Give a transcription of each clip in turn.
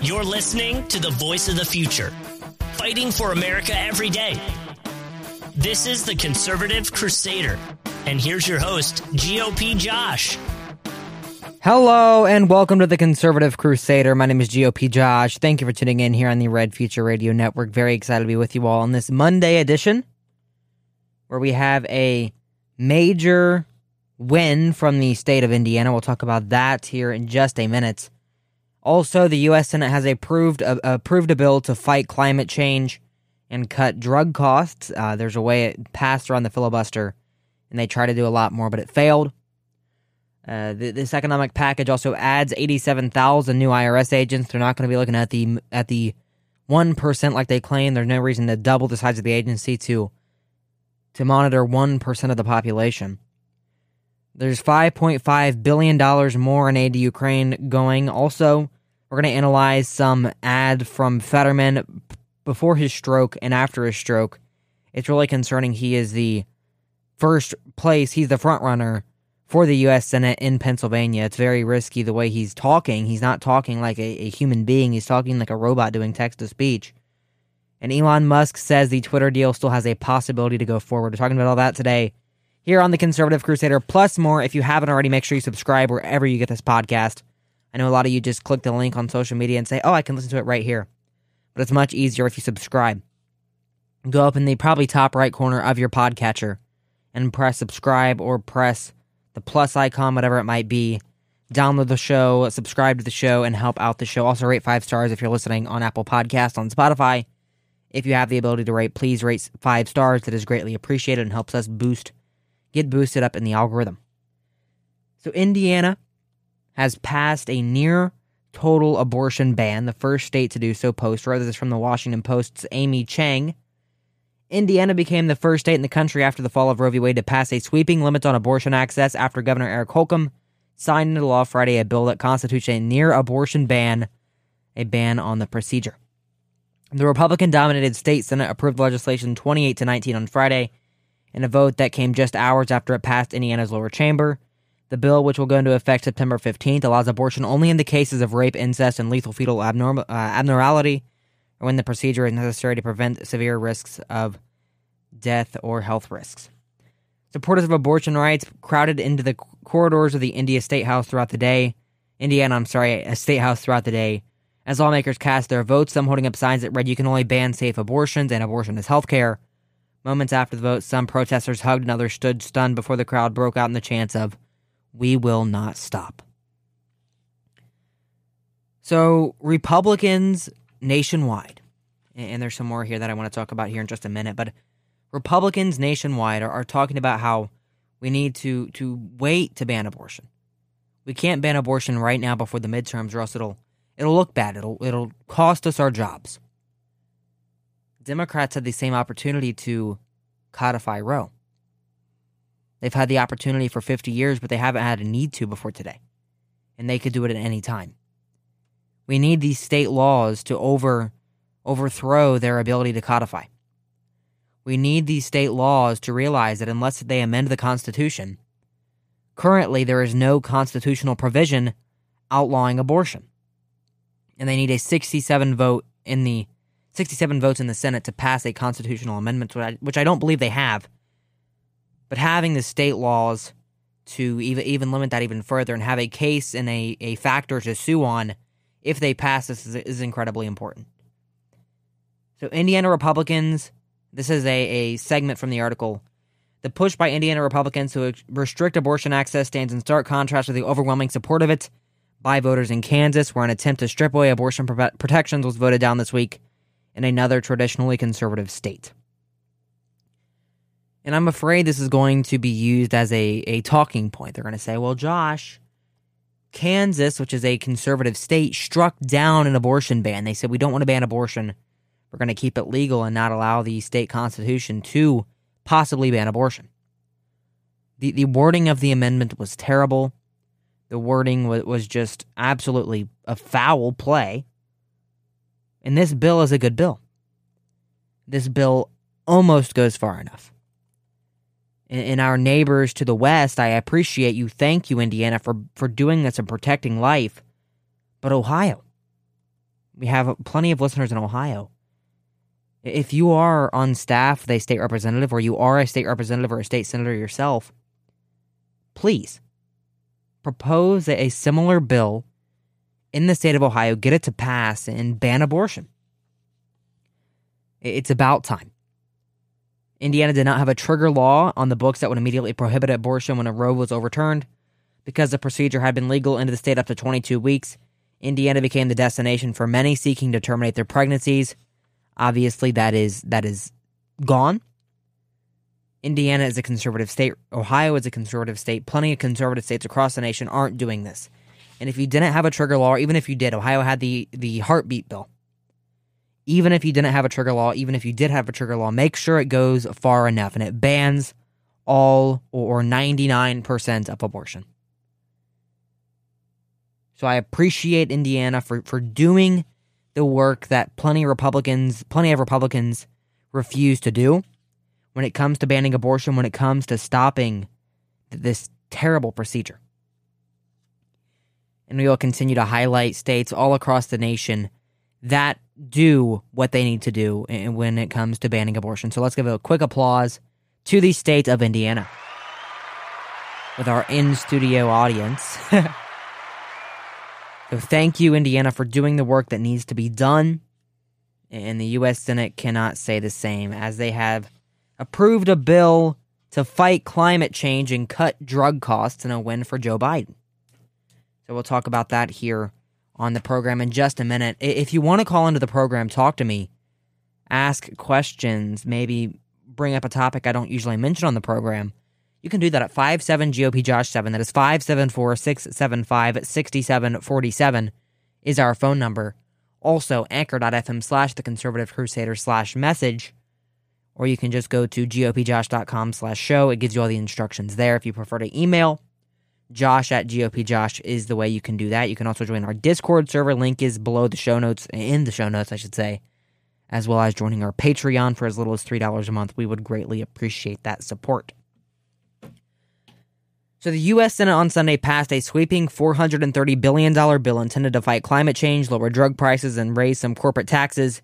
You're listening to the voice of the future, fighting for America every day. This is the Conservative Crusader. And here's your host, GOP Josh. Hello and welcome to the Conservative Crusader. My name is GOP Josh. Thank you for tuning in here on the Red Future Radio Network. Very excited to be with you all on this Monday edition where we have a major win from the state of Indiana. We'll talk about that here in just a minute. Also, the U.S. Senate has approved, uh, approved a bill to fight climate change and cut drug costs. Uh, there's a way it passed around the filibuster, and they tried to do a lot more, but it failed. Uh, this economic package also adds 87,000 new IRS agents. They're not going to be looking at the at the one percent like they claim. There's no reason to double the size of the agency to to monitor one percent of the population. There's 5.5 billion dollars more in aid to Ukraine going. Also, we're going to analyze some ad from Fetterman before his stroke and after his stroke. It's really concerning. He is the first place. He's the front runner for the U.S. Senate in Pennsylvania. It's very risky the way he's talking. He's not talking like a, a human being, he's talking like a robot doing text to speech. And Elon Musk says the Twitter deal still has a possibility to go forward. We're talking about all that today here on the Conservative Crusader, plus more. If you haven't already, make sure you subscribe wherever you get this podcast. I know a lot of you just click the link on social media and say, oh, I can listen to it right here. But it's much easier if you subscribe. Go up in the probably top right corner of your podcatcher and press subscribe or press the plus icon, whatever it might be. Download the show, subscribe to the show, and help out the show. Also, rate five stars if you're listening on Apple Podcasts, on Spotify. If you have the ability to rate, please rate five stars. That is greatly appreciated and helps us boost, get boosted up in the algorithm. So, Indiana has passed a near total abortion ban, the first state to do so post. Rather, this is from the Washington Post's Amy Chang. Indiana became the first state in the country after the fall of Roe v. Wade to pass a sweeping limit on abortion access after Governor Eric Holcomb signed into law Friday a bill that constitutes a near abortion ban, a ban on the procedure. The Republican dominated state Senate approved legislation 28 to 19 on Friday in a vote that came just hours after it passed Indiana's lower chamber. The bill, which will go into effect September 15th, allows abortion only in the cases of rape, incest, and lethal fetal abnormal, uh, abnormality or when the procedure is necessary to prevent severe risks of death or health risks. Supporters of abortion rights crowded into the corridors of the India State House throughout the day. Indiana, I'm sorry, a state house throughout the day. As lawmakers cast their votes, some holding up signs that read, You can only ban safe abortions and abortion is health care. Moments after the vote, some protesters hugged and others stood stunned before the crowd broke out in the chants of, We will not stop. So, Republicans nationwide, and there's some more here that I want to talk about here in just a minute, but Republicans nationwide are, are talking about how we need to, to wait to ban abortion. We can't ban abortion right now before the midterms, or else it'll it'll look bad. It'll it'll cost us our jobs. Democrats had the same opportunity to codify Roe. They've had the opportunity for 50 years, but they haven't had a need to before today. And they could do it at any time. We need these state laws to over overthrow their ability to codify. We need these state laws to realize that unless they amend the Constitution, currently there is no constitutional provision outlawing abortion. And they need a 67 vote in the 67 votes in the Senate to pass a constitutional amendment, which I, don't believe they have. But having the state laws to even even limit that even further and have a case and a, a factor to sue on if they pass this is, is incredibly important. So, Indiana Republicans, this is a, a segment from the article. The push by Indiana Republicans to restrict abortion access stands in stark contrast to the overwhelming support of it by voters in Kansas, where an attempt to strip away abortion protections was voted down this week in another traditionally conservative state. And I'm afraid this is going to be used as a, a talking point. They're going to say, well, Josh, Kansas, which is a conservative state, struck down an abortion ban. They said, we don't want to ban abortion. We're going to keep it legal and not allow the state constitution to possibly ban abortion. The, the wording of the amendment was terrible. The wording was, was just absolutely a foul play. And this bill is a good bill. This bill almost goes far enough and our neighbors to the west, I appreciate you. Thank you, Indiana, for, for doing this and protecting life. But Ohio, We have plenty of listeners in Ohio. If you are on staff a state representative, or you are a state representative or a state senator yourself, please propose a similar bill in the state of Ohio, get it to pass, and ban abortion. It's about time. Indiana did not have a trigger law on the books that would immediately prohibit abortion when a Roe was overturned. Because the procedure had been legal into the state up to 22 weeks, Indiana became the destination for many seeking to terminate their pregnancies. Obviously, that is that is gone. Indiana is a conservative state. Ohio is a conservative state. Plenty of conservative states across the nation aren't doing this. And if you didn't have a trigger law, even if you did, Ohio had the the heartbeat bill. Even if you didn't have a trigger law, even if you did have a trigger law, make sure it goes far enough and it bans all or 99% of abortion. So I appreciate Indiana for, for doing the work that plenty of Republicans, plenty of Republicans refuse to do when it comes to banning abortion, when it comes to stopping this terrible procedure. And we will continue to highlight states all across the nation that do what they need to do when it comes to banning abortion. So let's give a quick applause to the state of Indiana with our in studio audience. so thank you, Indiana, for doing the work that needs to be done. And the U.S. Senate cannot say the same, as they have approved a bill to fight climate change and cut drug costs and a win for Joe Biden. So we'll talk about that here on the program in just a minute. If you want to call into the program, talk to me, ask questions, maybe bring up a topic I don't usually mention on the program, you can do that at 57 GOP Josh 7. That is 574 675 6747 is our phone number. Also, anchor.fm slash the conservative crusader slash message. Or you can just go to gopjosh.com slash show. It gives you all the instructions there. If you prefer to email, Josh at GOP Josh is the way you can do that. You can also join our Discord server. Link is below the show notes, in the show notes, I should say, as well as joining our Patreon for as little as $3 a month. We would greatly appreciate that support. So, the U.S. Senate on Sunday passed a sweeping $430 billion bill intended to fight climate change, lower drug prices, and raise some corporate taxes.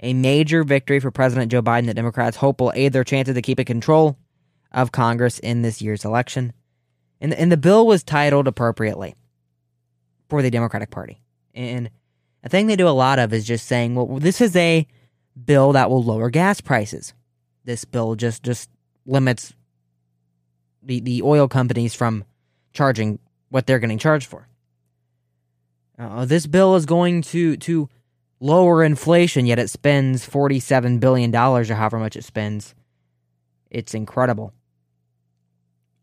A major victory for President Joe Biden that Democrats hope will aid their chances to keep in control of Congress in this year's election. And, and the bill was titled appropriately for the Democratic Party. And a thing they do a lot of is just saying, well, this is a bill that will lower gas prices. This bill just just limits the, the oil companies from charging what they're getting charged for. Uh, this bill is going to to lower inflation, yet it spends $47 billion or however much it spends. It's incredible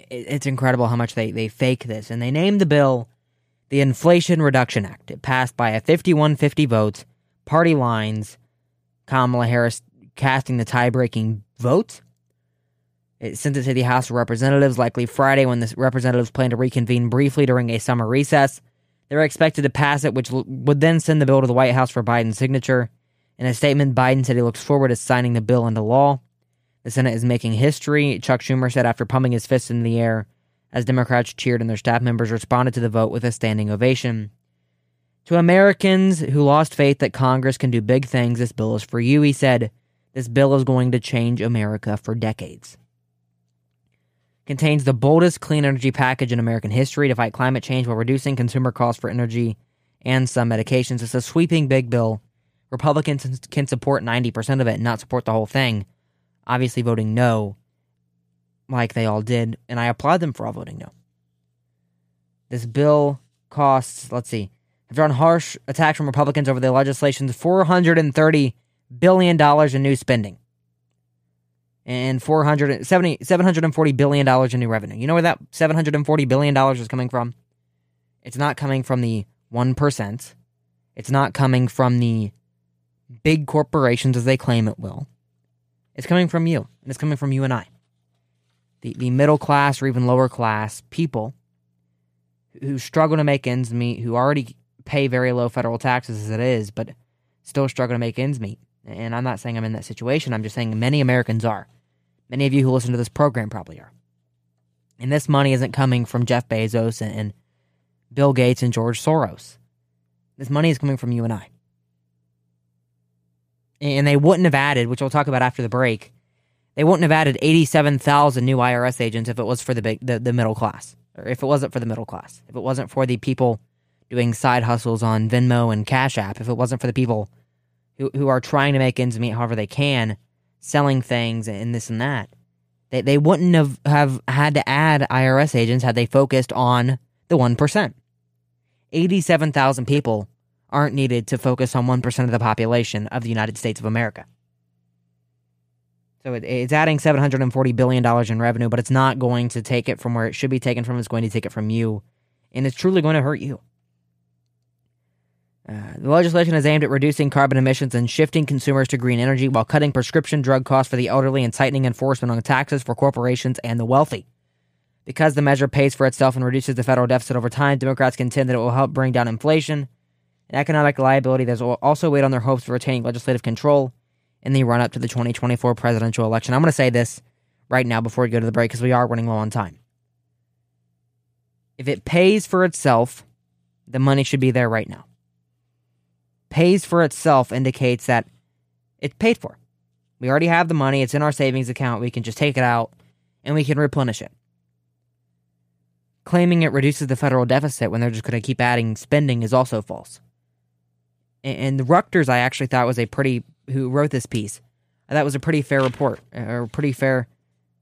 it's incredible how much they, they fake this. And they named the bill the Inflation Reduction Act. It passed by a 5150 votes, party lines, Kamala Harris casting the tie breaking vote. It sent it to the House of Representatives likely Friday when the representatives plan to reconvene briefly during a summer recess. They're expected to pass it, which would then send the bill to the White House for Biden's signature. In a statement, Biden said he looks forward to signing the bill into law. The Senate is making history, Chuck Schumer said after pumping his fist in the air as Democrats cheered and their staff members responded to the vote with a standing ovation. To Americans who lost faith that Congress can do big things, this bill is for you, he said. This bill is going to change America for decades. Contains the boldest clean energy package in American history to fight climate change while reducing consumer costs for energy and some medications. It's a sweeping big bill. Republicans can support 90% of it and not support the whole thing obviously voting no, like they all did, and I applaud them for all voting no. This bill costs, let's see, after on harsh attacks from Republicans over the legislation's $430 billion in new spending and 470, $740 billion in new revenue. You know where that $740 billion is coming from? It's not coming from the 1%. It's not coming from the big corporations as they claim it will. It's coming from you, and it's coming from you and I. The, the middle class or even lower class people who struggle to make ends meet, who already pay very low federal taxes as it is, but still struggle to make ends meet. And I'm not saying I'm in that situation, I'm just saying many Americans are. Many of you who listen to this program probably are. And this money isn't coming from Jeff Bezos and, Bill Gates and George Soros. This money is coming from you and I. and they wouldn't have added, which we'll talk about after the break. They wouldn't have added 87,000 new IRS agents if it was for the big the, the middle class or if it wasn't for the middle class. If it wasn't for the people doing side hustles on Venmo and Cash App, if it wasn't for the people who who are trying to make ends meet however they can, selling things and this and that. They they wouldn't have, have had to add IRS agents had they focused on the 1%. 87,000 people aren't needed to focus on 1% of the population of the United States of America. So it, it's adding $740 billion in revenue, but it's not going to take it from where it should be taken from. It's going to take it from you, and it's truly going to hurt you. Uh, the legislation is aimed at reducing carbon emissions and shifting consumers to green energy while cutting prescription drug costs for the elderly and tightening enforcement on taxes for corporations and the wealthy. Because the measure pays for itself and reduces the federal deficit over time, Democrats contend that it will help bring down inflation and economic liability that will also weighed on their hopes of retaining legislative control in the run up to the 2024 presidential election. I'm going to say this right now before we go to the break because we are running low on time. If it pays for itself, the money should be there right now pays for itself indicates that it's paid for. We already have the money, it's in our savings account, we can just take it out and we can replenish it. Claiming it reduces the federal deficit when they're just going to keep adding spending is also false. And the Reuters, I actually thought was a pretty, who wrote this piece, thought was a pretty fair report, or pretty fair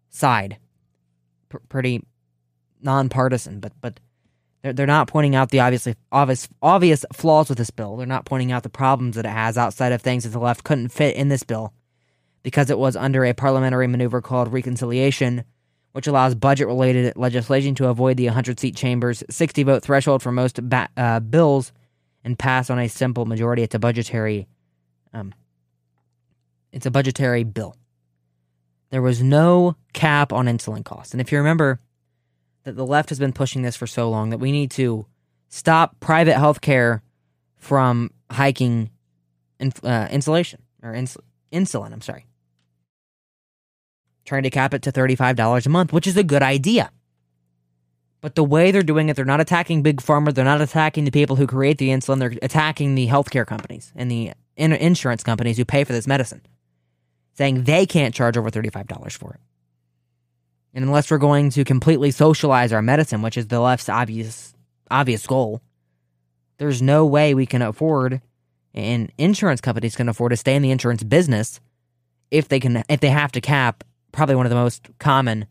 side. P- pretty nonpartisan, but, but they're, they're not pointing out the obviously obvious obvious flaws with this bill. They're not pointing out the problems that it has outside of things that the left couldn't fit in this bill because it was under a parliamentary maneuver called reconciliation, which allows budget related legislation to avoid the 100 seat chamber's 60 vote threshold for most ba- uh, bills and pass on a simple majority. It's a budgetary um, it's a budgetary bill. There was no cap on insulin costs. And if you remember, that the left has been pushing this for so long that we need to stop private health care from hiking in, uh, insulation or ins- insulin. I'm sorry. Trying to cap it to $35 a month, which is a good idea. But the way they're doing it, they're not attacking big pharma. They're not attacking the people who create the insulin. They're attacking the healthcare companies and the insurance companies who pay for this medicine, saying they can't charge over $35 for it. And unless we're going to completely socialize our medicine, which is the left's obvious obvious goal, there's no way we can afford and insurance companies can afford to stay in the insurance business if they can if they have to cap probably one of the most common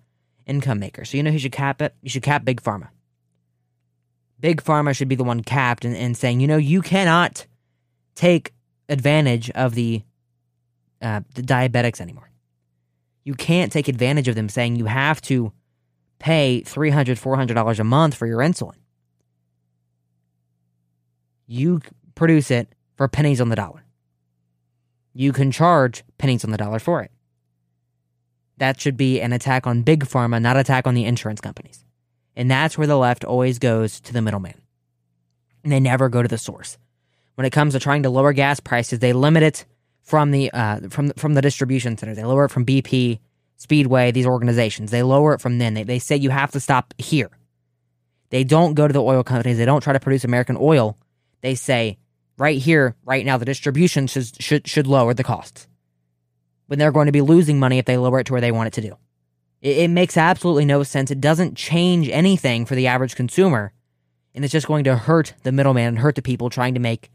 income maker. So you know who should cap it? You should cap big pharma. Big pharma should be the one capped and, and saying, you know, you cannot take advantage of the uh, the diabetics anymore you can't take advantage of them saying you have to pay $300, $400 a month for your insulin. You produce it for pennies on the dollar. You can charge pennies on the dollar for it. That should be an attack on big pharma, not attack on the insurance companies. And that's where the left always goes to the middleman. And they never go to the source. When it comes to trying to lower gas prices, they limit it from the uh, from from the distribution center. They lower it from BP, Speedway, these organizations. They lower it from then. They they say you have to stop here. They don't go to the oil companies. They don't try to produce American oil. They say right here, right now, the distribution should should should lower the costs. When they're going to be losing money if they lower it to where they want it to do. It, it makes absolutely no sense. It doesn't change anything for the average consumer, and it's just going to hurt the middleman and hurt the people trying to make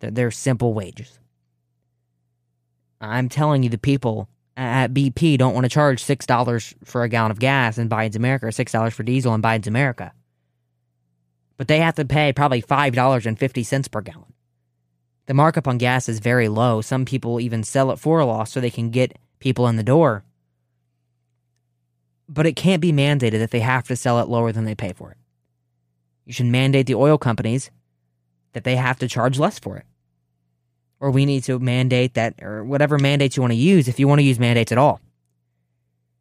their, their simple wages. I'm telling you, the people at BP don't want to charge $6 for a gallon of gas in Biden's America or $6 for diesel in Biden's America. But they have to pay probably $5.50 per gallon. The markup on gas is very low. Some people even sell it for a loss so they can get people in the door. But it can't be mandated that they have to sell it lower than they pay for it. You should mandate the oil companies that they have to charge less for it or we need to mandate that, or whatever mandates you want to use, if you want to use mandates at all.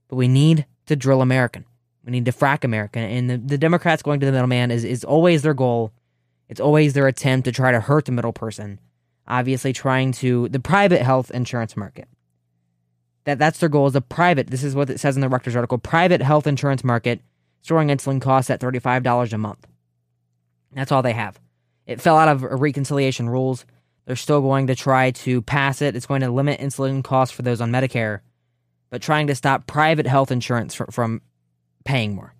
But we need to drill American. We need to frack American. And the, the Democrats going to the middleman is, is always their goal. It's always their attempt to try to hurt the middle person. Obviously, trying to the private health insurance market. That that's their goal is a private. This is what it says in the Reuters article: private health insurance market, storing insulin costs at thirty five dollars a month. That's all they have. It fell out of reconciliation rules They're still going to try to pass it. It's going to limit insulin costs for those on Medicare, but trying to stop private health insurance from, from paying more.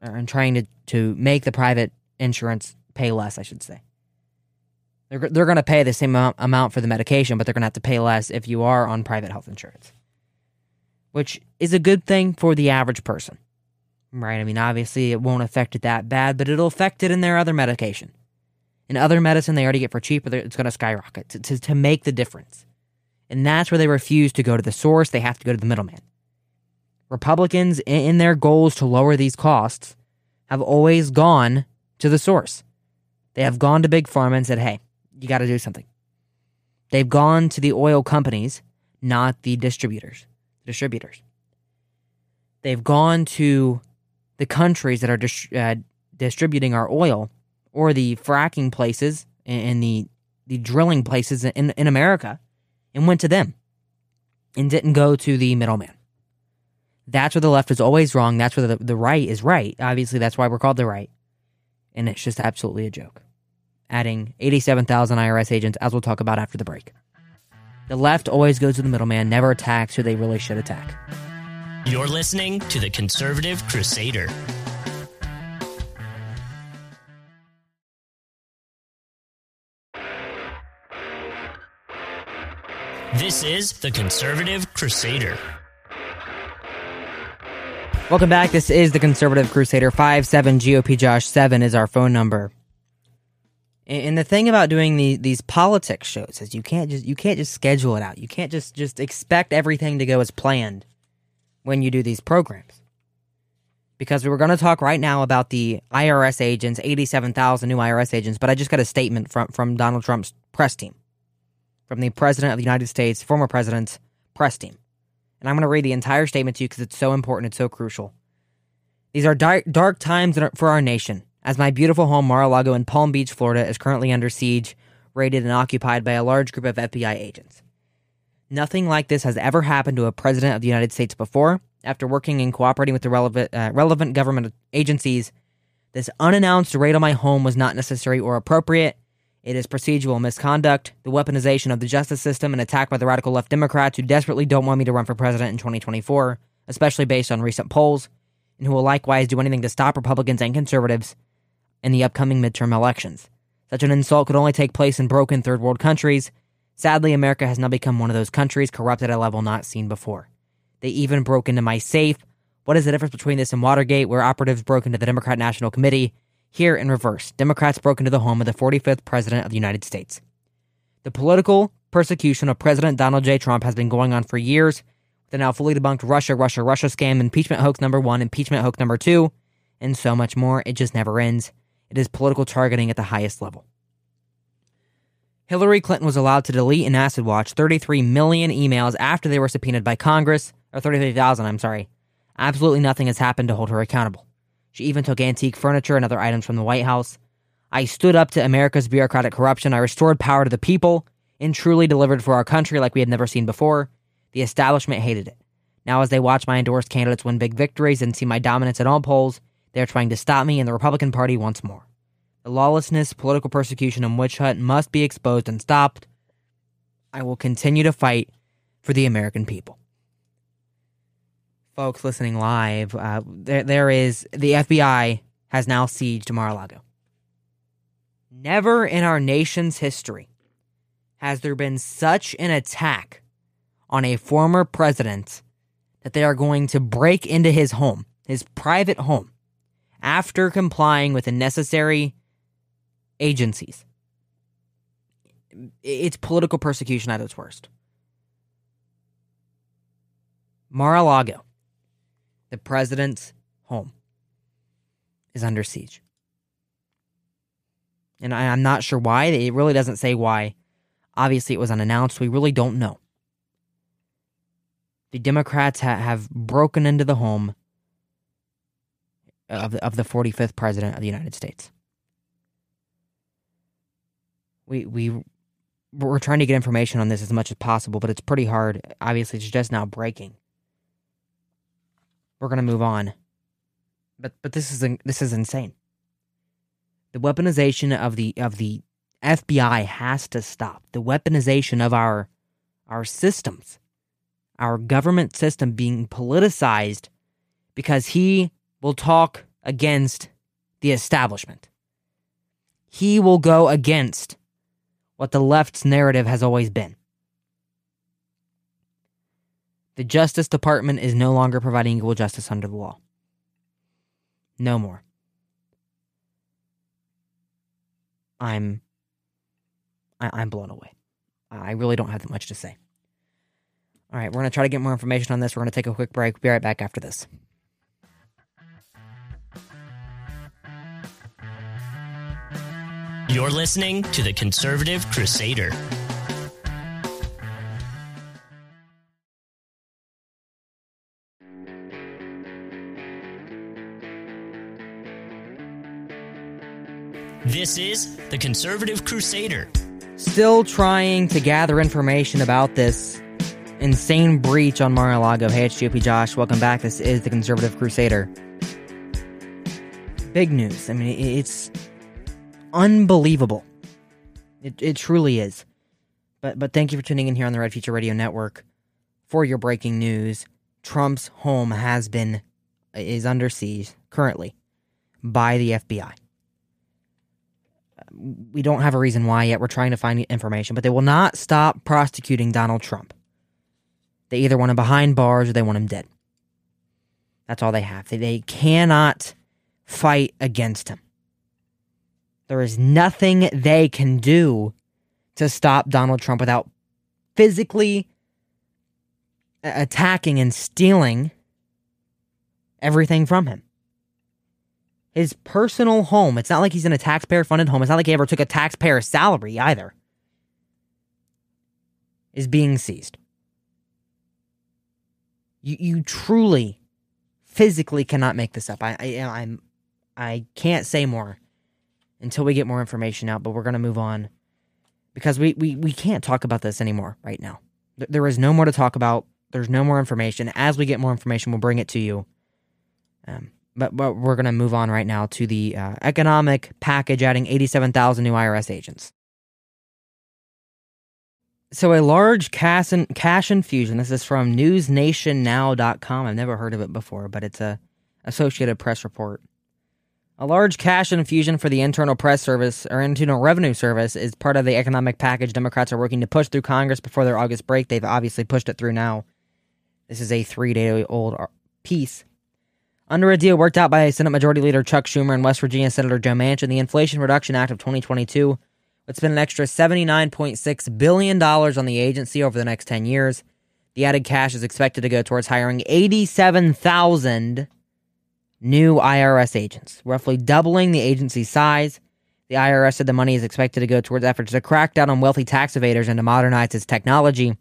And trying to, to make the private insurance pay less, I should say. They're, they're going to pay the same amount, amount for the medication, but they're going to have to pay less if you are on private health insurance, which is a good thing for the average person. Right? I mean, obviously, it won't affect it that bad, but it'll affect it in their other medication. In other medicine they already get for cheaper, it's going to skyrocket to, to, to make the difference. And that's where they refuse to go to the source. They have to go to the middleman. Republicans, in their goals to lower these costs, have always gone to the source. They have gone to Big Pharma and said, hey, you got to do something. They've gone to the oil companies, not the distributors. Distributors. They've gone to the countries that are dis- uh, distributing our oil or the fracking places and the the drilling places in, in America and went to them and didn't go to the middleman. That's where the left is always wrong. That's where the, the right is right. Obviously, that's why we're called the right. And it's just absolutely a joke. Adding 87,000 IRS agents, as we'll talk about after the break. The left always goes to the middleman, never attacks who they really should attack. You're listening to the Conservative Crusader. This is the Conservative Crusader. Welcome back. This is the Conservative Crusader. 57 GOP Josh 7 is our phone number. And the thing about doing the, these politics shows is you can't just you can't just schedule it out. You can't just just expect everything to go as planned when you do these programs. Because we were going to talk right now about the IRS agents, 87,000 new IRS agents, but I just got a statement from, from Donald Trump's press team, from the President of the United States, former President's press team. And I'm going to read the entire statement to you because it's so important, it's so crucial. These are dark, dark times for our nation, as my beautiful home, Mar a Lago in Palm Beach, Florida, is currently under siege, raided, and occupied by a large group of FBI agents. Nothing like this has ever happened to a president of the United States before. After working and cooperating with the relevant, uh, relevant government agencies, this unannounced raid on my home was not necessary or appropriate. It is procedural misconduct, the weaponization of the justice system, and attack by the radical left Democrats who desperately don't want me to run for president in 2024, especially based on recent polls, and who will likewise do anything to stop Republicans and conservatives in the upcoming midterm elections. Such an insult could only take place in broken third world countries, Sadly, America has now become one of those countries corrupt at a level not seen before. They even broke into my safe. What is the difference between this and Watergate, where operatives broke into the Democrat National Committee? Here, in reverse, Democrats broke into the home of the 45th President of the United States. The political persecution of President Donald J. Trump has been going on for years, with the now fully debunked Russia, Russia, Russia scam, impeachment hoax number one, impeachment hoax number two, and so much more. It just never ends. It is political targeting at the highest level. Hillary Clinton was allowed to delete and acid wash 33 million emails after they were subpoenaed by Congress, or 33,000, I'm sorry. Absolutely nothing has happened to hold her accountable. She even took antique furniture and other items from the White House. I stood up to America's bureaucratic corruption. I restored power to the people and truly delivered for our country like we had never seen before. The establishment hated it. Now, as they watch my endorsed candidates win big victories and see my dominance at all polls, they are trying to stop me and the Republican Party once more. The lawlessness, political persecution, and witch hunt must be exposed and stopped. I will continue to fight for the American people. Folks listening live, uh, there, there is the FBI has now sieged Mar-a-Lago. Never in our nation's history has there been such an attack on a former president that they are going to break into his home, his private home, after complying with the necessary agencies. It's political persecution at its worst. Mar a Lago, the president's home, is under siege. And I, am not sure why. It really doesn't say why. Obviously, it was unannounced. We really don't know. The Democrats ha- have broken into the home of the, of the 45th president of the United States we we we're trying to get information on this as much as possible, but it's pretty hard. Obviously, it's just now breaking. We're gonna move on, but but this is this is insane. The weaponization of the of the FBI has to stop the weaponization of our our systems, our government system being politicized because he will talk against the establishment. He will go against what the left's narrative has always been. The Justice Department is no longer providing equal justice under the law. No more. I'm I, am blown away. I really don't have that much to say. All right, we're going to try to get more information on this. We're going to take a quick break. Be right back after this. You're listening to the Conservative Crusader. This is the Conservative Crusader. Still trying to gather information about this insane breach on Mar a Lago. Hey, it's GOP Josh. Welcome back. This is the Conservative Crusader. Big news. I mean, it's unbelievable. It, it truly is. But but thank you for tuning in here on the Red Future Radio Network for your breaking news. Trump's home has been is under siege currently by the FBI we don't have a reason why yet. We're trying to find information, but they will not stop prosecuting Donald Trump. They either want him behind bars or they want him dead. That's all they have. They, they cannot fight against him. There is nothing they can do to stop Donald Trump without physically attacking and stealing everything from him his personal home. It's not like he's in a taxpayer funded home. It's not like he ever took a taxpayer salary either. Is being seized. You you truly physically cannot make this up. I, I I'm I can't say more until we get more information out, but we're gonna move on because we, we, we can't talk about this anymore right now. There is no more to talk about. There's no more information. As we get more information, we'll bring it to you. Um, but, but we're going to move on right now to the uh, economic package adding 87,000 new IRS agents. So, a large cash, in, cash infusion. This is from newsnationnow.com. I've never heard of it before, but it's a Associated Press report. A large cash infusion for the Internal Press Service or Internal Revenue Service is part of the economic package Democrats are working to push through Congress before their August break. They've obviously pushed it through now. This is a three day old piece under a deal worked out by Senate Majority Leader Chuck Schumer and West Virginia Senator Joe Manchin, the Inflation Reduction Act of 2022 would spend an extra $79.6 billion on the agency over the next 10 years. The added cash is expected to go towards hiring 87,000 new IRS agents, roughly doubling the agency's size. The IRS said the money is expected to go towards efforts to crack down on wealthy tax evaders and to modernize its technology.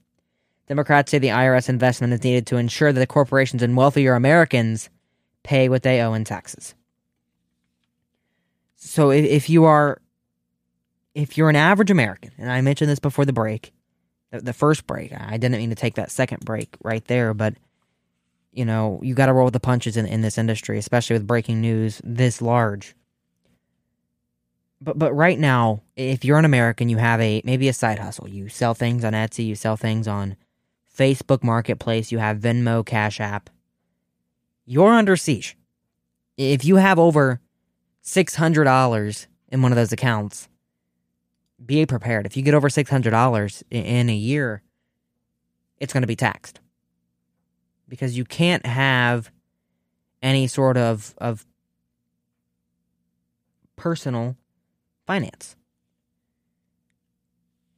Democrats say the IRS investment is needed to ensure that the corporations and wealthier Americans pay what they owe in taxes. So if, if you are if you're an average American, and I mentioned this before the break, the, the first break, I didn't mean to take that second break right there, but you know, you got to roll with the punches in, in this industry, especially with breaking news this large. But but right now, if you're an American, you have a maybe a side hustle. You sell things on Etsy, you sell things on Facebook Marketplace, you have Venmo, Cash App you're under siege. If you have over $600 in one of those accounts, be prepared. If you get over $600 in a year, it's going to be taxed. Because you can't have any sort of, of personal finance.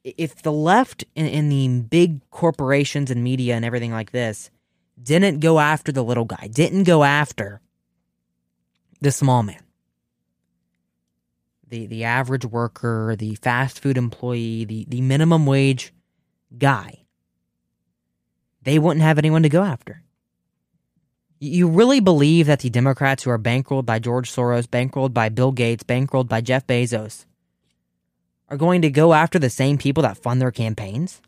If the left in, in the big corporations and media and everything like this didn't go after the little guy, didn't go after the small man. The the average worker, the fast food employee, the, the minimum wage guy. They wouldn't have anyone to go after. You really believe that the Democrats who are bankrolled by George Soros, bankrolled by Bill Gates, bankrolled by Jeff Bezos, are going to go after the same people that fund their campaigns?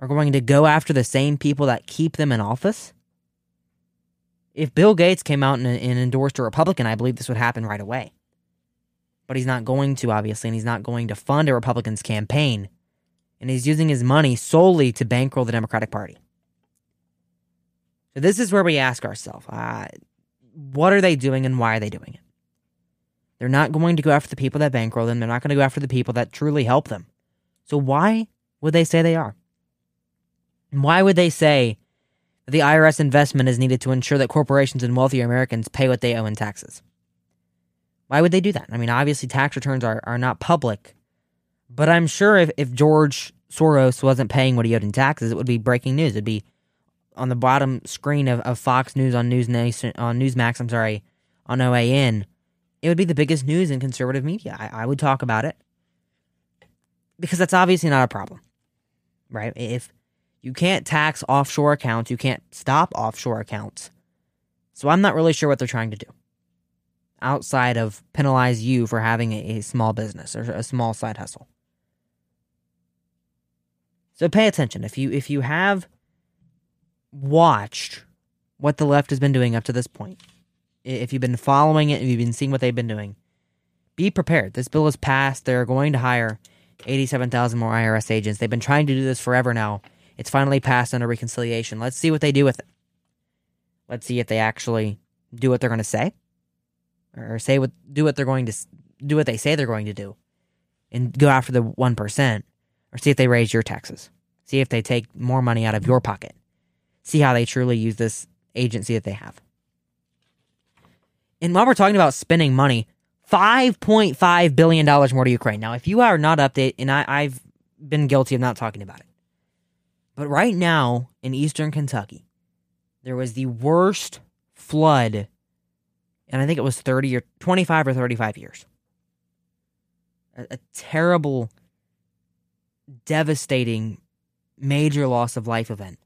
are going to go after the same people that keep them in office? If Bill Gates came out and, and endorsed a Republican, I believe this would happen right away. but he's not going to, obviously, and he's not going to fund a Republican's campaign. And he's using his money solely to bankroll the Democratic Party. So, this is where we ask ourselves uh, what are they doing and why are they doing it? They're not going to go after the people that bankroll them. They're not going to go after the people that truly help them. So, why would they say they are? And why would they say that the IRS investment is needed to ensure that corporations and wealthier Americans pay what they owe in taxes? Why would they do that? I mean, obviously, tax returns are, are not public, but I'm sure if, if George Soros wasn't paying what he owed in taxes, it would be breaking news. It'd be on the bottom screen of, of Fox News on News Nation, on Newsmax, I'm sorry, on OAN. It would be the biggest news in conservative media. I, I would talk about it because that's obviously not a problem, right? If you can't tax offshore accounts, you can't stop offshore accounts. So I'm not really sure what they're trying to do outside of penalize you for having a, a small business or a small side hustle. So pay attention. If you if you have watched what the left has been doing up to this point, if you've been following it, if you've been seeing what they've been doing, be prepared. This bill is passed. They're going to hire 87,000 more IRS agents. They've been trying to do this forever now. It's finally passed under reconciliation. Let's see what they do with it. Let's see if they actually do what they're going to say or say what do what they're going to do what they say they're going to do and go after the 1% or see if they raise your taxes. See if they take more money out of your pocket. See how they truly use this agency that they have. And while we're talking about spending money, $5.5 billion more to Ukraine. Now, if you are not updated, and I, I've been guilty of not talking about it, but right now in eastern Kentucky, there was the worst flood, and I think it was 30 or 25 or 35 years. A, a terrible, devastating, major loss of life event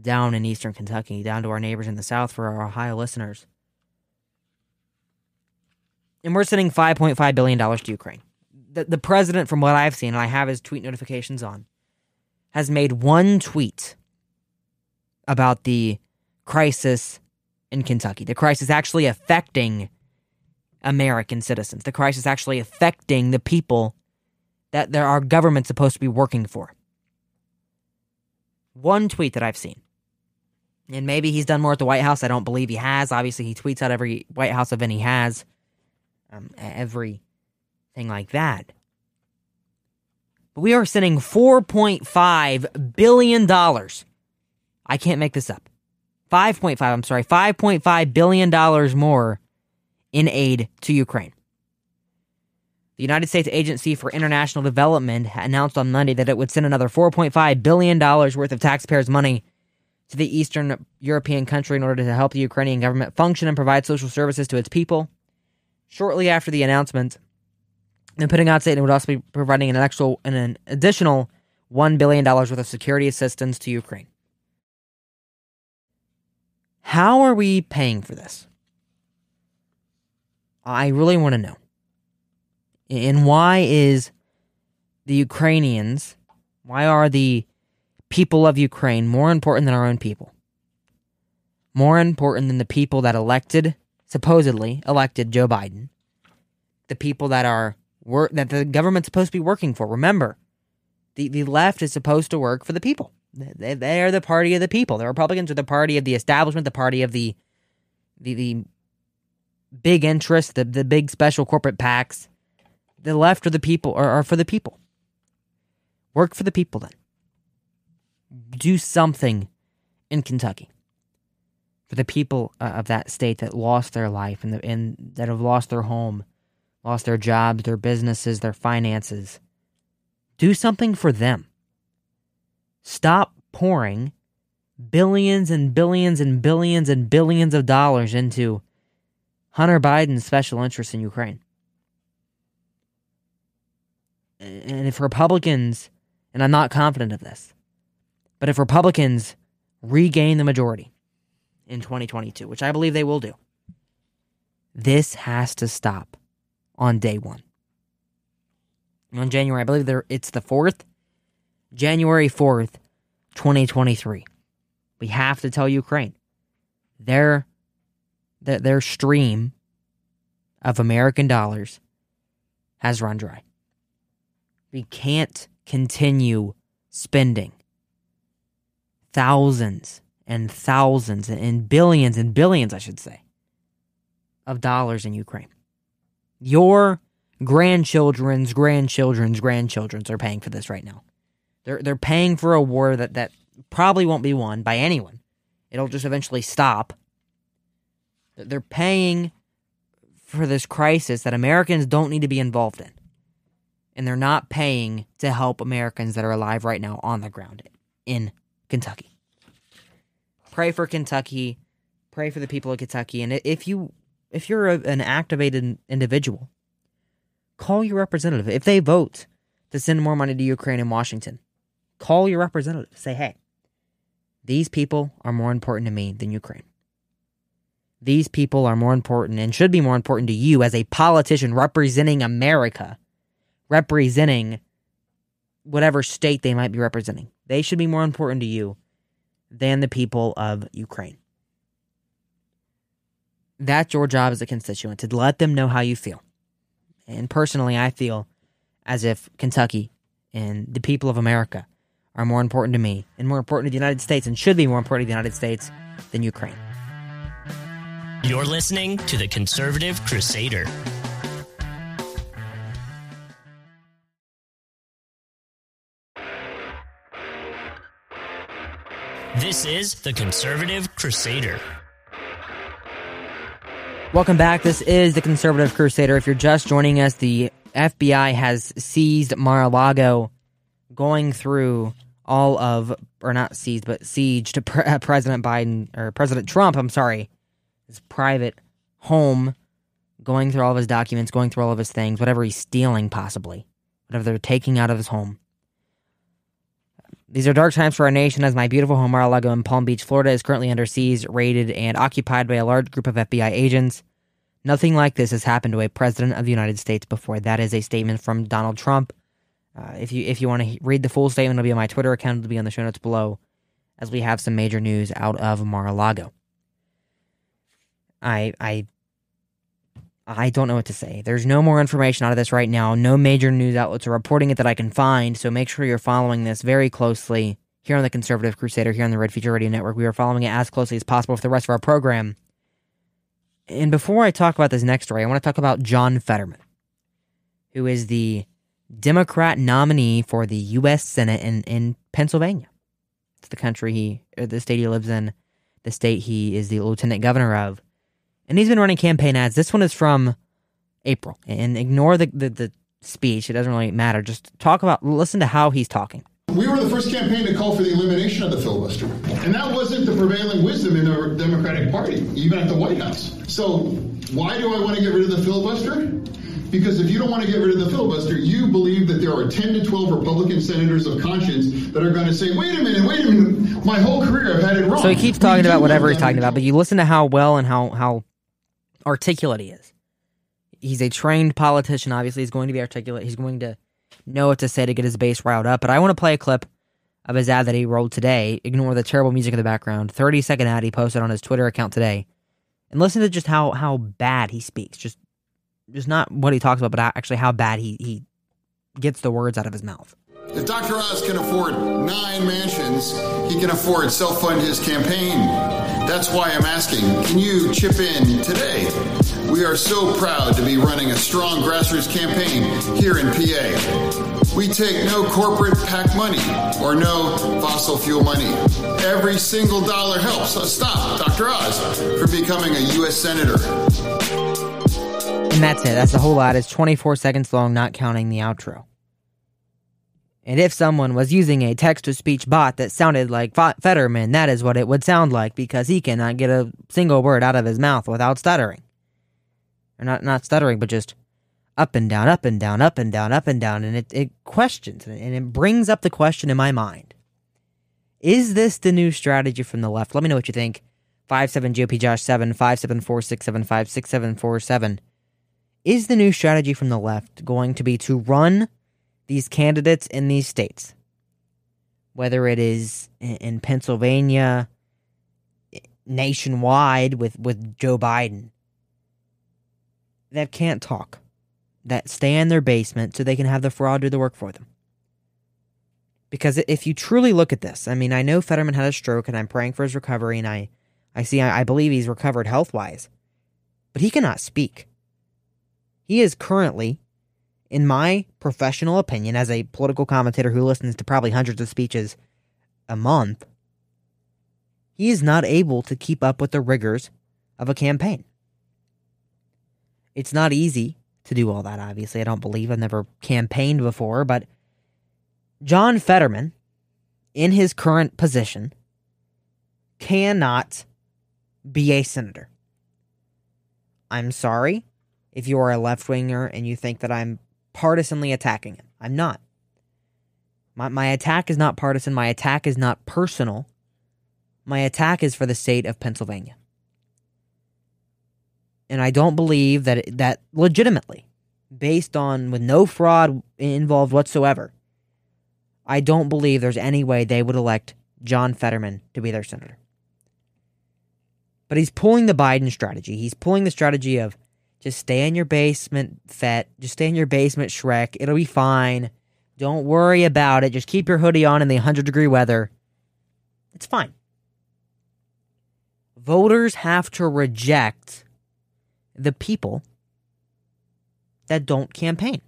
down in eastern Kentucky, down to our neighbors in the south for our Ohio listeners. And we're sending $5.5 billion to Ukraine. The, the president, from what I've seen, and I have his tweet notifications on, has made one tweet about the crisis in Kentucky. The crisis actually affecting American citizens. The crisis actually affecting the people that there governments supposed to be working for. One tweet that I've seen. And maybe he's done more at the White House. I don't believe he has. Obviously, he tweets out every White House event he has, um, everything like that. But we are sending $4.5 billion. I can't make this up. 5.5, I'm sorry, $5.5 billion more in aid to Ukraine. The United States Agency for International Development announced on Monday that it would send another $4.5 billion worth of taxpayers' money to the Eastern European country in order to help the Ukrainian government function and provide social services to its people. Shortly after the announcement, the putting out statement would also be providing an, actual, an additional $1 billion worth of security assistance to Ukraine. How are we paying for this? I really want to know. And why is the Ukrainians, why are the people of Ukraine more important than our own people? More important than the people that elected, supposedly elected Joe Biden, the people that are work that the government's supposed to be working for. Remember, the, the left is supposed to work for the people. They, they are the party of the people. The Republicans are the party of the establishment, the party of the the, the big interests, the, the big special corporate PACs the left or the people are, are for the people. Work for the people then. Do something in Kentucky for the people uh, of that state that lost their life and, the, and that have lost their home, lost their jobs, their businesses, their finances. Do something for them. Stop pouring billions and billions and billions and billions of dollars into Hunter Biden's special interests in Ukraine and if Republicans, and I'm not confident of this, but if Republicans regain the majority in 2022, which I believe they will do, this has to stop on day one. On January, I believe it's the 4th, January 4th, 2023. We have to tell Ukraine their, their, their stream of American dollars has run dry. We can't continue spending thousands and thousands and billions and billions, I should say, of dollars in Ukraine. Your grandchildren's grandchildren's grandchildren's are paying for this right now. They're they're paying for a war that, that probably won't be won by anyone. It'll just eventually stop. They're paying for this crisis that Americans don't need to be involved in. And they're not paying to help Americans that are alive right now on the ground in Kentucky. Pray for Kentucky. Pray for the people of Kentucky. And if you if you're a, an activated individual, call your representative. If they vote to send more money to Ukraine and Washington, call your representative. Say, hey, these people are more important to me than Ukraine. These people are more important and should be more important to you as a politician representing America, representing whatever state they might be representing. They should be more important to you than the people of Ukraine. That's your job as a constituent to let them know how you feel. And personally, I feel as if Kentucky and the people of America are more important to me and more important to the United States and should be more important to the United States than Ukraine. You're listening to the Conservative Crusader. This is the Conservative Crusader. Welcome back. This is the Conservative Crusader. If you're just joining us, the FBI has seized Mar a Lago, going through all of, or not seized, but siege to pre- President Biden, or President Trump, I'm sorry, his private home, going through all of his documents, going through all of his things, whatever he's stealing, possibly, whatever they're taking out of his home. These are dark times for our nation as my beautiful home Mar-a-Lago in Palm Beach, Florida is currently under siege, raided, and occupied by a large group of FBI agents. Nothing like this has happened to a president of the United States before. That is a statement from Donald Trump. Uh, if you if you want to read the full statement, it'll be on my Twitter account. It'll be on the show notes below, as we have some major news out of Mar-a-Lago. I I I don't know what to say. There's no more information out of this right now. No major news outlets are reporting it that I can find, so make sure you're following this very closely here on the Conservative Crusader, here on the Red Future Radio Network. We are following it as closely as possible for the rest of our program. And before I talk about this next story, I want to talk about John Fetterman, who is the Democrat nominee for the U.S. Senate in, in Pennsylvania. It's the country he, the state he lives in, the state he is the lieutenant governor of and he's been running campaign ads. This one is from April, and ignore the, the, the speech. It doesn't really matter. Just talk about, listen to how he's talking. We were the first campaign to call for the elimination of the filibuster. And that wasn't the prevailing wisdom in the Democratic Party, even at the White House. So, why do I want to get rid of the filibuster? Because if you don't want to get rid of the filibuster, you believe that there are 10 to 12 Republican senators of conscience that are going to say, wait a minute, wait a minute, my whole career I've had it wrong. So he keeps talking about whatever he's talking about, but you listen to how well and how, how articulate he is. He's a trained politician. Obviously, he's going to be articulate. He's going to know what to say to get his base riled up. But I want to play a clip of his ad that he rolled today. Ignore the terrible music in the background. 30 second ad he posted on his Twitter account today. And listen to just how, how bad he speaks. Just just not what he talks about, but actually how bad he, he gets the words out of his mouth. If Dr. Oz can afford nine mansions, he can afford self fund his campaign. That's why I'm asking can you chip in today? We are so proud to be running a strong grassroots campaign here in PA. We take no corporate PAC money or no fossil fuel money. Every single dollar helps us stop Dr. Oz from becoming a U.S. Senator. And that's it. That's the whole lot. It's 24 seconds long, not counting the outro. And if someone was using a text to speech bot that sounded like Fetterman, that is what it would sound like because he cannot get a single word out of his mouth without stuttering. Or not, not stuttering, but just up and down, up and down, up and down, up and down. And it, it questions and it brings up the question in my mind Is this the new strategy from the left? Let me know what you think. 57 GOP Josh 7 574 675 6747. Is the new strategy from the left going to be to run these candidates in these states, whether it is in Pennsylvania, nationwide with, with Joe Biden, that can't talk, that stay in their basement so they can have the fraud do the work for them. Because if you truly look at this, I mean, I know Fetterman had a stroke and I'm praying for his recovery and I, I see, I, I believe he's recovered health wise, but he cannot speak. He is currently, in my professional opinion, as a political commentator who listens to probably hundreds of speeches a month, he is not able to keep up with the rigors of a campaign. It's not easy to do all that, obviously. I don't believe I've never campaigned before, but John Fetterman, in his current position, cannot be a senator. I'm sorry if you are a left winger and you think that I'm partisanly attacking him. I'm not. My, my attack is not partisan. My attack is not personal. My attack is for the state of Pennsylvania. And I don't believe that that legitimately, based on with no fraud involved whatsoever, I don't believe there's any way they would elect John Fetterman to be their senator. But he's pulling the Biden strategy. He's pulling the strategy of just stay in your basement, Fet. Just stay in your basement, Shrek. It'll be fine. Don't worry about it. Just keep your hoodie on in the 100 degree weather. It's fine. Voters have to reject the people that don't campaign.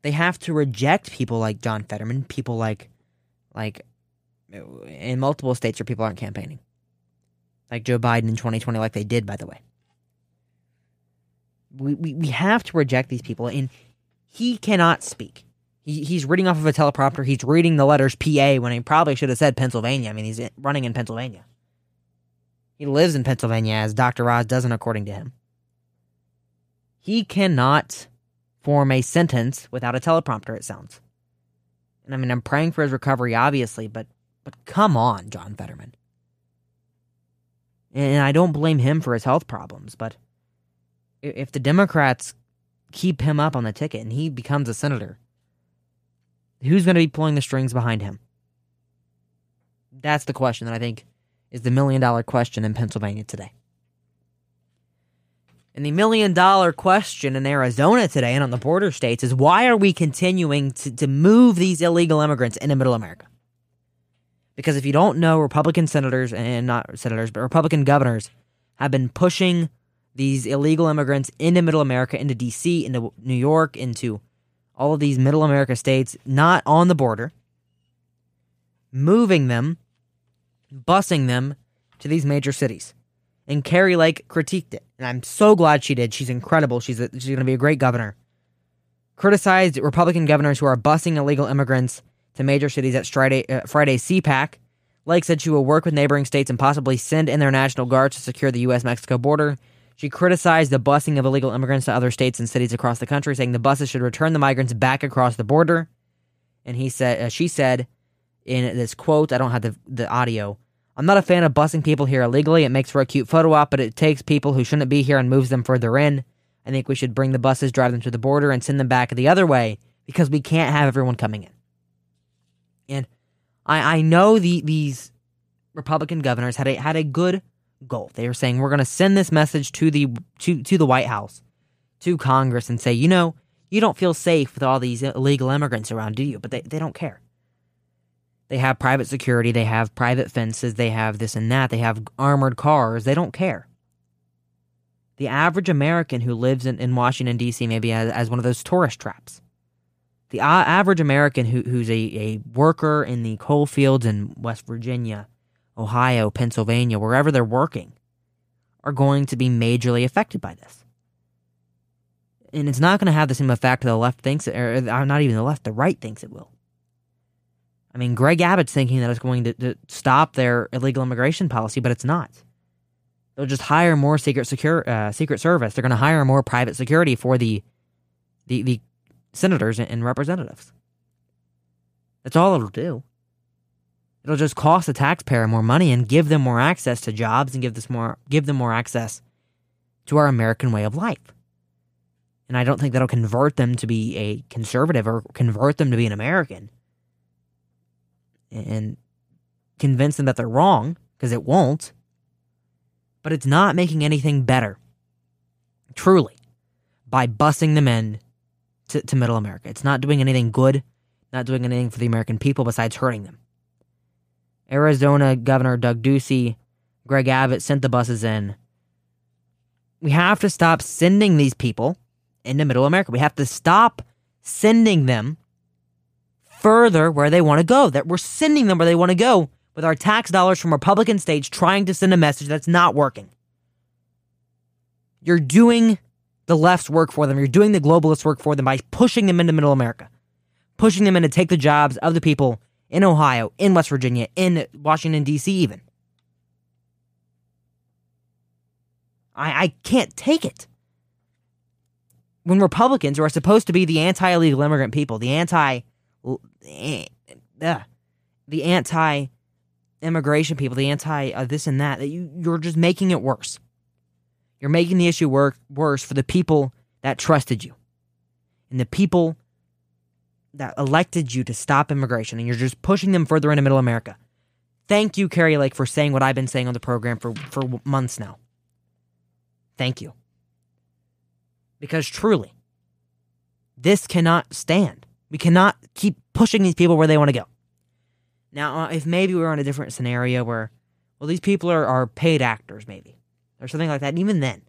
They have to reject people like John Fetterman, people like like in multiple states where people aren't campaigning. Like Joe Biden in 2020 like they did by the way. We we, we have to reject these people and he cannot speak. He, he's reading off of a teleprompter. He's reading the letters PA when he probably should have said Pennsylvania. I mean, he's running in Pennsylvania. He lives in Pennsylvania, as Dr. Oz doesn't, according to him. He cannot form a sentence without a teleprompter, it sounds. And I mean, I'm praying for his recovery, obviously, but but come on, John Fetterman. And I don't blame him for his health problems, but if the Democrats keep him up on the ticket and he becomes a senator, who's going to be pulling the strings behind him? That's the question that I think is the million dollar question in Pennsylvania today. And the million dollar question in Arizona today and on the border states is why are we continuing to, to move these illegal immigrants into middle America? Because if you don't know, Republican senators and not senators, but Republican governors have been pushing these illegal immigrants into middle America, into DC, into New York, into all of these middle America states, not on the border, moving them busing them to these major cities. And Kari Lake critiqued it, and I'm so glad she did. She's incredible. She's she's going to be a great governor. Criticized Republican governors who are busing illegal immigrants to major cities at Friday, uh, Friday's CPAC. Lake said she will work with neighboring states and possibly send in their national guards to secure the U.S. Mexico border. She criticized the busing of illegal immigrants to other states and cities across the country, saying the buses should return the migrants back across the border. And he said, uh, she said in this quote, I don't have the, the audio, I'm not a fan of busing people here illegally. It makes for a cute photo op, but it takes people who shouldn't be here and moves them further in. I think we should bring the buses, drive them to the border, and send them back the other way because we can't have everyone coming in. And I, I know the, these Republican governors had a had a good goal. They were saying we're going to send this message to the to to the White House, to Congress, and say, you know, you don't feel safe with all these illegal immigrants around, do you? But they, they don't care. They have private security, they have private fences, they have this and that, they have armored cars. They don't care. The average American who lives in, in Washington, D.C., maybe as, as one of those tourist traps. The average American who, who's a, a worker in the coal fields in West Virginia, Ohio, Pennsylvania, wherever they're working, are going to be majorly affected by this. And it's not going to have the same effect the left thinks, or not even the left, the right thinks it will. I mean, Greg Abbott's thinking that it's going to, to stop their illegal immigration policy, but it's not. They'll just hire more secret secure uh, secret service. They're going to hire more private security for the the the senators and representatives. That's all it'll do. It'll just cost the taxpayer more money and give them more access to jobs and give this more give them more access to our American way of life. And I don't think that'll convert them to be a conservative or convert them to be an American and convince them that they're wrong, because it won't. But it's not making anything better. Truly. by busing them in to, to middle America. It's not doing anything good, not doing anything for the American people besides hurting them. Arizona Governor Doug Ducey, Greg Abbott sent the buses in. We have to stop sending these people into middle America. We have to stop sending them further where they want to go. That we're sending them where they want to go with our tax dollars from Republican states trying to send a message that's not working. You're doing the left's work for them. You're doing the globalist work for them by pushing them into middle America, pushing them in to take the jobs of the people in Ohio, in West Virginia, in Washington, D.C., even. I, I can't take it. When Republicans, who are supposed to be the anti illegal immigrant people, the anti. Eh, the anti immigration people, the anti uh, this and that, that you, you're just making it worse. You're making the issue work, worse for the people that trusted you and the people that elected you to stop immigration, and you're just pushing them further into middle America. Thank you, Kari Lake, for saying what I've been saying on the program for, for months now. Thank you. Because truly, this cannot stand. We cannot keep pushing these people where they want to go. Now, uh, if maybe we are in a different scenario where, well, these people are, are paid actors, maybe, or something like that, and even then.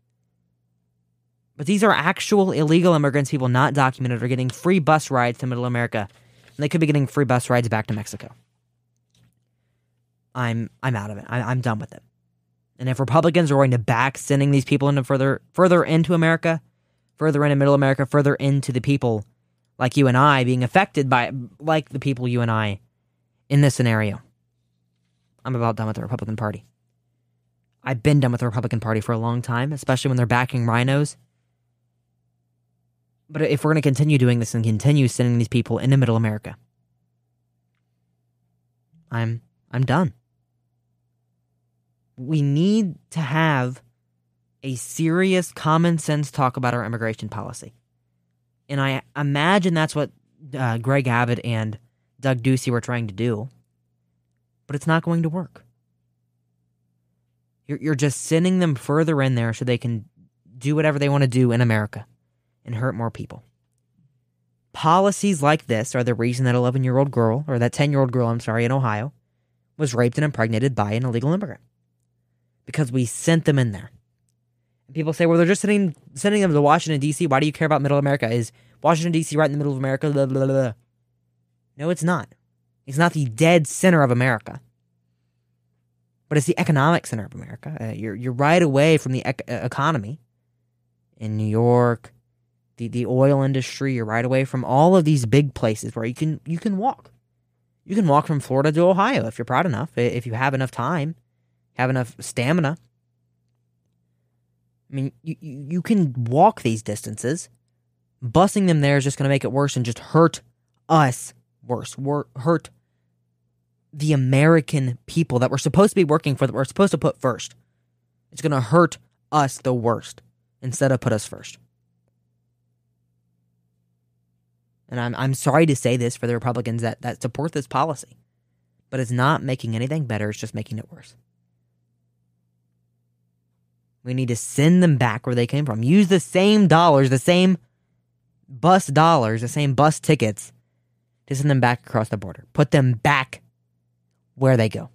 But these are actual illegal immigrants, people not documented, are getting free bus rides to Middle America, and they could be getting free bus rides back to Mexico. I'm I'm out of it. I, I'm done with it. And if Republicans are going to back sending these people into further further into America, further into Middle America, further into the people like you and I being affected by like the people you and I in this scenario, I'm about done with the Republican Party. I've been done with the Republican Party for a long time, especially when they're backing RINOs. But if we're going to continue doing this and continue sending these people into Middle America, I'm I'm done. We need to have a serious common sense talk about our immigration policy. And I imagine that's what uh, Greg Abbott and Doug Ducey were trying to do. But it's not going to work. You're, you're just sending them further in there so they can do whatever they want to do in America and hurt more people. Policies like this are the reason that 11 year old girl, or that 10 year old girl, I'm sorry, in Ohio, was raped and impregnated by an illegal immigrant. Because we sent them in there. And people say, well, they're just sending, sending them to Washington, D.C. Why do you care about middle America? Is Washington, D.C. right in the middle of America? Blah, blah, blah. No, it's not. It's not the dead center of America but it's the economic center of America. Uh, you're you're right away from the ec- uh, economy in New York, the the oil industry. You're right away from all of these big places where you can you can walk. You can walk from Florida to Ohio if you're proud enough, if you have enough time, have enough stamina. I mean, you you can walk these distances. Busing them there is just going to make it worse and just hurt us worse. Wor- hurt the American people that we're supposed to be working for, that we're supposed to put first. It's going to hurt us the worst instead of put us first. And I'm, I'm sorry to say this for the Republicans that, that support this policy, but it's not making anything better, it's just making it worse. We need to send them back where they came from. Use the same dollars, the same bus dollars, the same bus tickets to send them back across the border. Put them back where they go.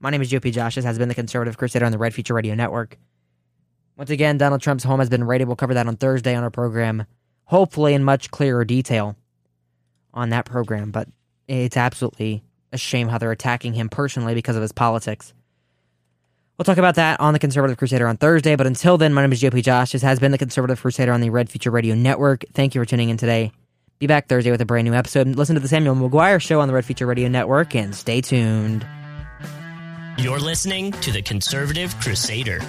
My name is GOP Josh. This has been the Conservative Crusader on the Red Future Radio Network. Once again, Donald Trump's home has been raided. We'll cover that on Thursday on our program, hopefully in much clearer detail on that program. But it's absolutely a shame how they're attacking him personally because of his politics. We'll talk about that on the Conservative Crusader on Thursday. But until then, my name is GOP Josh. This has been the Conservative Crusader on the Red Future Radio Network. Thank you for tuning in today. Be back Thursday with a brand new episode. Listen to the Samuel McGuire Show on the Red Future Radio Network and stay tuned. You're listening to the Conservative Crusader.